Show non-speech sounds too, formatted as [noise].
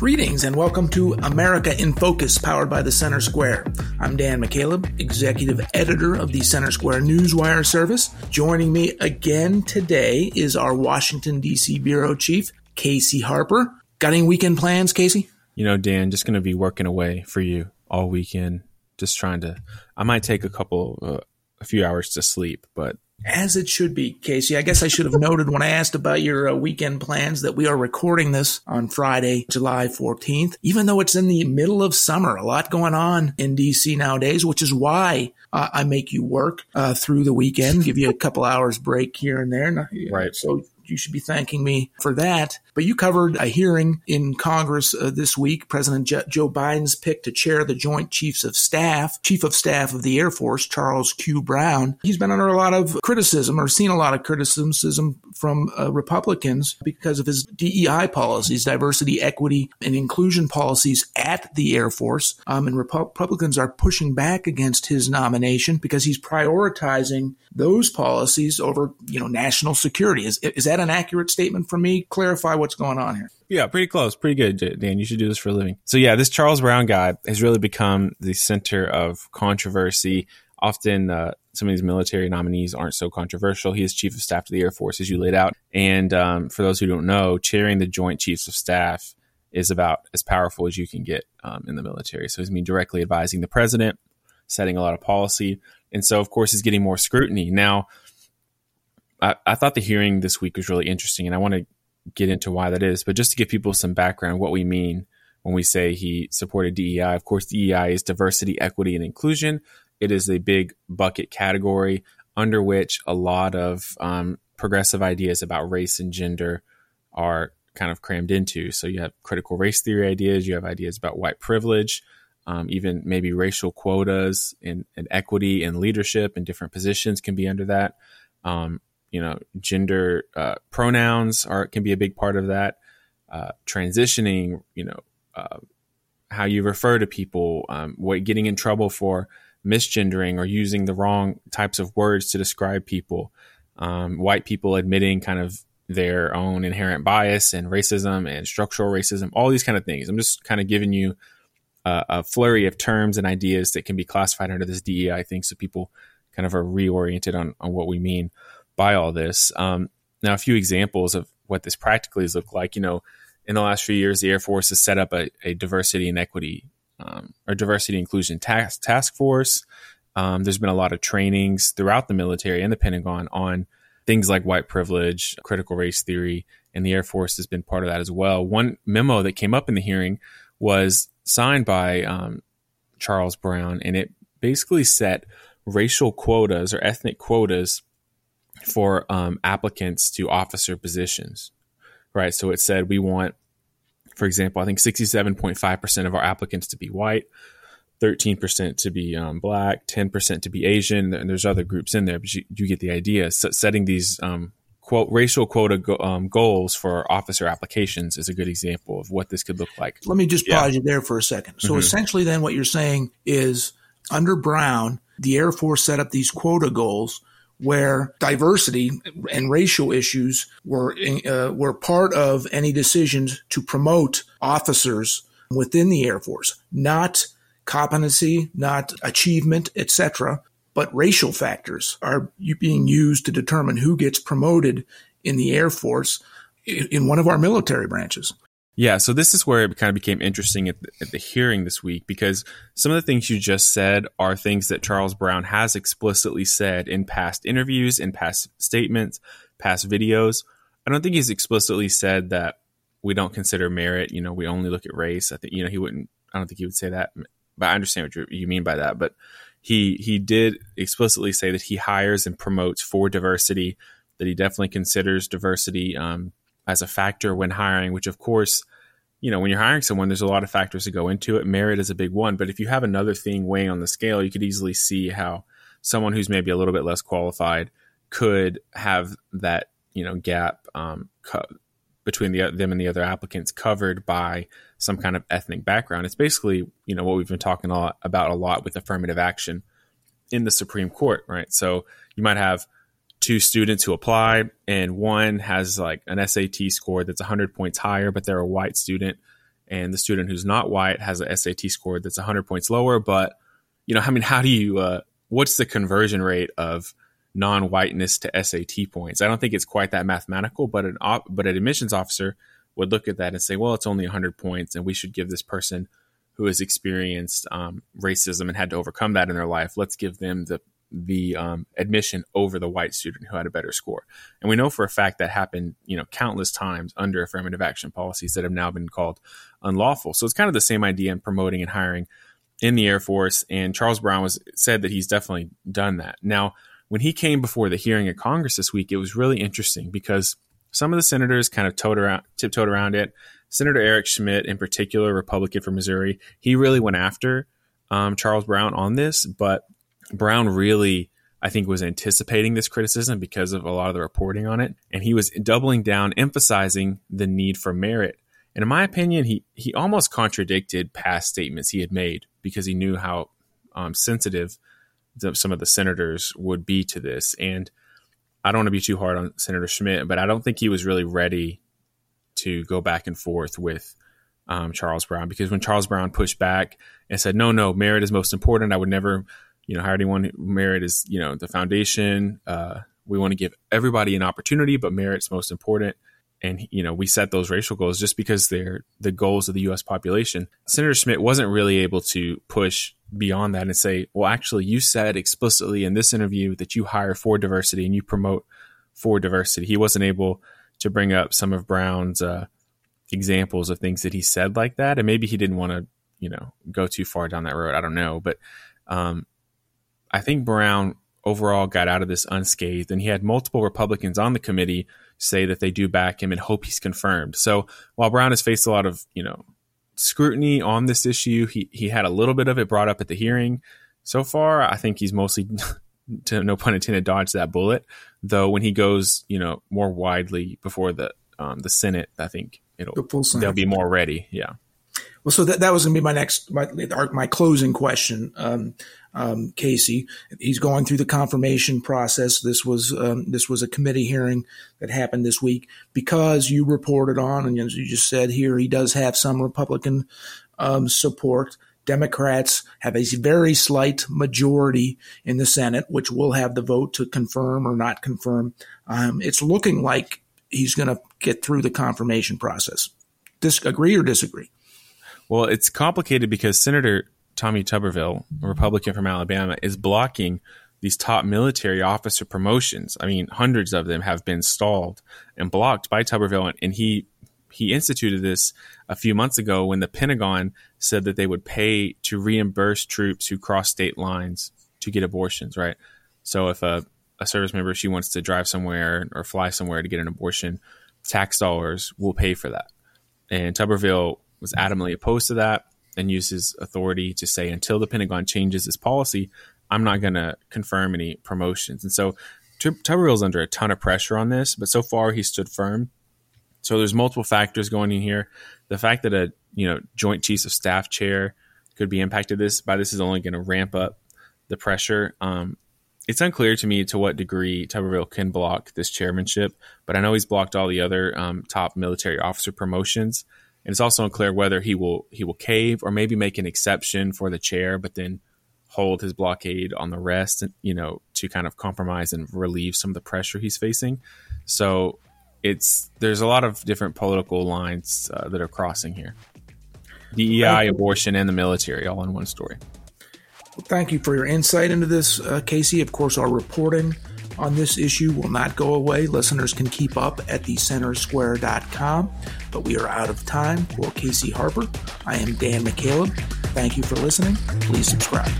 Greetings and welcome to America in Focus, powered by the Center Square. I'm Dan McCaleb, executive editor of the Center Square Newswire service. Joining me again today is our Washington, D.C. bureau chief, Casey Harper. Got any weekend plans, Casey? You know, Dan, just going to be working away for you all weekend. Just trying to, I might take a couple, uh, a few hours to sleep, but as it should be, Casey. I guess I should have [laughs] noted when I asked about your uh, weekend plans that we are recording this on Friday, July 14th, even though it's in the middle of summer. A lot going on in DC nowadays, which is why uh, I make you work uh, through the weekend, give you a couple hours break here and there. Right. So you should be thanking me for that. But you covered a hearing in Congress uh, this week. President Joe Biden's pick to chair the Joint Chiefs of Staff, Chief of Staff of the Air Force, Charles Q. Brown. He's been under a lot of criticism or seen a lot of criticism from uh, Republicans because of his DEI policies, diversity, equity, and inclusion policies at the Air Force. Um, and Republicans are pushing back against his nomination because he's prioritizing those policies over, you know, national security. Is, is that an accurate statement for me? Clarify what's going on here. Yeah, pretty close. Pretty good, Dan. You should do this for a living. So, yeah, this Charles Brown guy has really become the center of controversy. Often, uh, some of these military nominees aren't so controversial. He is chief of staff to the Air Force, as you laid out. And um, for those who don't know, chairing the Joint Chiefs of Staff is about as powerful as you can get um, in the military. So, he's mean directly advising the president, setting a lot of policy. And so, of course, he's getting more scrutiny. Now, I, I thought the hearing this week was really interesting, and I want to get into why that is. But just to give people some background, what we mean when we say he supported DEI, of course, DEI is diversity, equity, and inclusion. It is a big bucket category under which a lot of um, progressive ideas about race and gender are kind of crammed into. So you have critical race theory ideas, you have ideas about white privilege, um, even maybe racial quotas and, and, equity and leadership and different positions can be under that. Um, you know, gender uh, pronouns are can be a big part of that. Uh, transitioning, you know, uh, how you refer to people, um, what getting in trouble for misgendering or using the wrong types of words to describe people. Um, white people admitting kind of their own inherent bias and racism and structural racism, all these kind of things. I'm just kind of giving you a, a flurry of terms and ideas that can be classified under this DEI thing, so people kind of are reoriented on, on what we mean by all this. Um, now, a few examples of what this practically has looked like. You know, in the last few years, the Air Force has set up a, a diversity and equity um, or diversity inclusion task task force. Um, there's been a lot of trainings throughout the military and the Pentagon on things like white privilege, critical race theory, and the Air Force has been part of that as well. One memo that came up in the hearing was signed by um, Charles Brown, and it basically set racial quotas or ethnic quotas for um, applicants to officer positions, right? So it said we want, for example, I think 67.5% of our applicants to be white, 13% to be um, black, 10% to be Asian, and there's other groups in there, but you, you get the idea. So setting these um, quote racial quota go, um, goals for officer applications is a good example of what this could look like. Let me just pause you there for a second. So mm-hmm. essentially, then what you're saying is under Brown, the Air Force set up these quota goals where diversity and racial issues were uh, were part of any decisions to promote officers within the Air Force, not competency, not achievement, etc. But racial factors are being used to determine who gets promoted in the Air Force in one of our military branches. Yeah, so this is where it kind of became interesting at the, at the, hearing this week because some of the things you just said are things that Charles Brown has explicitly said in past interviews, in past statements, past videos. I don't think he's explicitly said that we don't consider merit. You know, we only look at race. I think you know he wouldn't. I don't think he would say that, but I understand what you mean by that. But he he did explicitly say that he hires and promotes for diversity. That he definitely considers diversity um, as a factor when hiring, which of course, you know, when you're hiring someone, there's a lot of factors to go into it. Merit is a big one, but if you have another thing weighing on the scale, you could easily see how someone who's maybe a little bit less qualified could have that, you know, gap um, co- between the, them and the other applicants covered by some kind of ethnic background. It's basically, you know, what we've been talking a lot about a lot with affirmative action in the Supreme Court, right? So you might have two students who apply and one has like an SAT score that's 100 points higher, but they're a white student. and the student who's not white has a SAT score that's 100 points lower. But, you know, I mean, how do you, uh, what's the conversion rate of non-whiteness to SAT points? I don't think it's quite that mathematical, but an, op- but an admissions officer would look at that and say, well, it's only 100 points, and we should give this person who has experienced um, racism and had to overcome that in their life, let's give them the the um, admission over the white student who had a better score. And we know for a fact that happened, you know, countless times under affirmative action policies that have now been called unlawful. So it's kind of the same idea in promoting and hiring in the Air Force. And Charles Brown was said that he's definitely done that. Now, when he came before the hearing at Congress this week, it was really interesting because some of the senators kind of around, tiptoed around it. Senator Eric Schmitt, in particular, Republican from Missouri, he really went after um, Charles Brown on this, but Brown really, I think, was anticipating this criticism because of a lot of the reporting on it, and he was doubling down, emphasizing the need for merit. And in my opinion, he he almost contradicted past statements he had made because he knew how um, sensitive the, some of the senators would be to this. And I don't want to be too hard on Senator Schmitt, but I don't think he was really ready to go back and forth with um, Charles Brown because when Charles Brown pushed back and said, "No, no, merit is most important. I would never, you know, hire anyone. Merit is, you know, the foundation. Uh, we want to give everybody an opportunity, but merit's most important." And you know, we set those racial goals just because they're the goals of the U.S. population. Senator Schmitt wasn't really able to push beyond that and say, "Well, actually, you said explicitly in this interview that you hire for diversity and you promote for diversity." He wasn't able to bring up some of Brown's uh, examples of things that he said like that, and maybe he didn't want to, you know, go too far down that road. I don't know, but um, I think Brown overall got out of this unscathed, and he had multiple Republicans on the committee say that they do back him and hope he's confirmed. So while Brown has faced a lot of, you know, scrutiny on this issue, he he had a little bit of it brought up at the hearing. So far, I think he's mostly [laughs] to no pun intended, dodge that bullet. Though when he goes, you know, more widely before the um, the Senate, I think it'll the they'll be more ready. Yeah. Well, so that, that was going to be my next my my closing question, um, um, Casey. He's going through the confirmation process. This was um, this was a committee hearing that happened this week because you reported on, and as you just said here, he does have some Republican um, support. Democrats have a very slight majority in the Senate, which will have the vote to confirm or not confirm. Um, it's looking like he's going to get through the confirmation process. Disagree or disagree? Well, it's complicated because Senator Tommy Tuberville, a Republican from Alabama, is blocking these top military officer promotions. I mean, hundreds of them have been stalled and blocked by Tuberville, and he he instituted this a few months ago when the Pentagon said that they would pay to reimburse troops who cross state lines to get abortions, right? So if a, a service member she wants to drive somewhere or fly somewhere to get an abortion, tax dollars will pay for that. And Tuberville was adamantly opposed to that and used his authority to say until the Pentagon changes its policy, I'm not going to confirm any promotions. And so Tuberville's under a ton of pressure on this, but so far he stood firm so there's multiple factors going in here. The fact that a you know Joint Chiefs of Staff chair could be impacted this by this is only going to ramp up the pressure. Um, it's unclear to me to what degree Tuberville can block this chairmanship, but I know he's blocked all the other um, top military officer promotions, and it's also unclear whether he will he will cave or maybe make an exception for the chair, but then hold his blockade on the rest, and, you know, to kind of compromise and relieve some of the pressure he's facing. So it's there's a lot of different political lines uh, that are crossing here. DEI, abortion, and the military all in one story. Well, thank you for your insight into this, uh, Casey. Of course, our reporting on this issue will not go away. Listeners can keep up at thecentersquare.com. But we are out of time. For Casey Harper, I am Dan McCaleb. Thank you for listening. Please subscribe.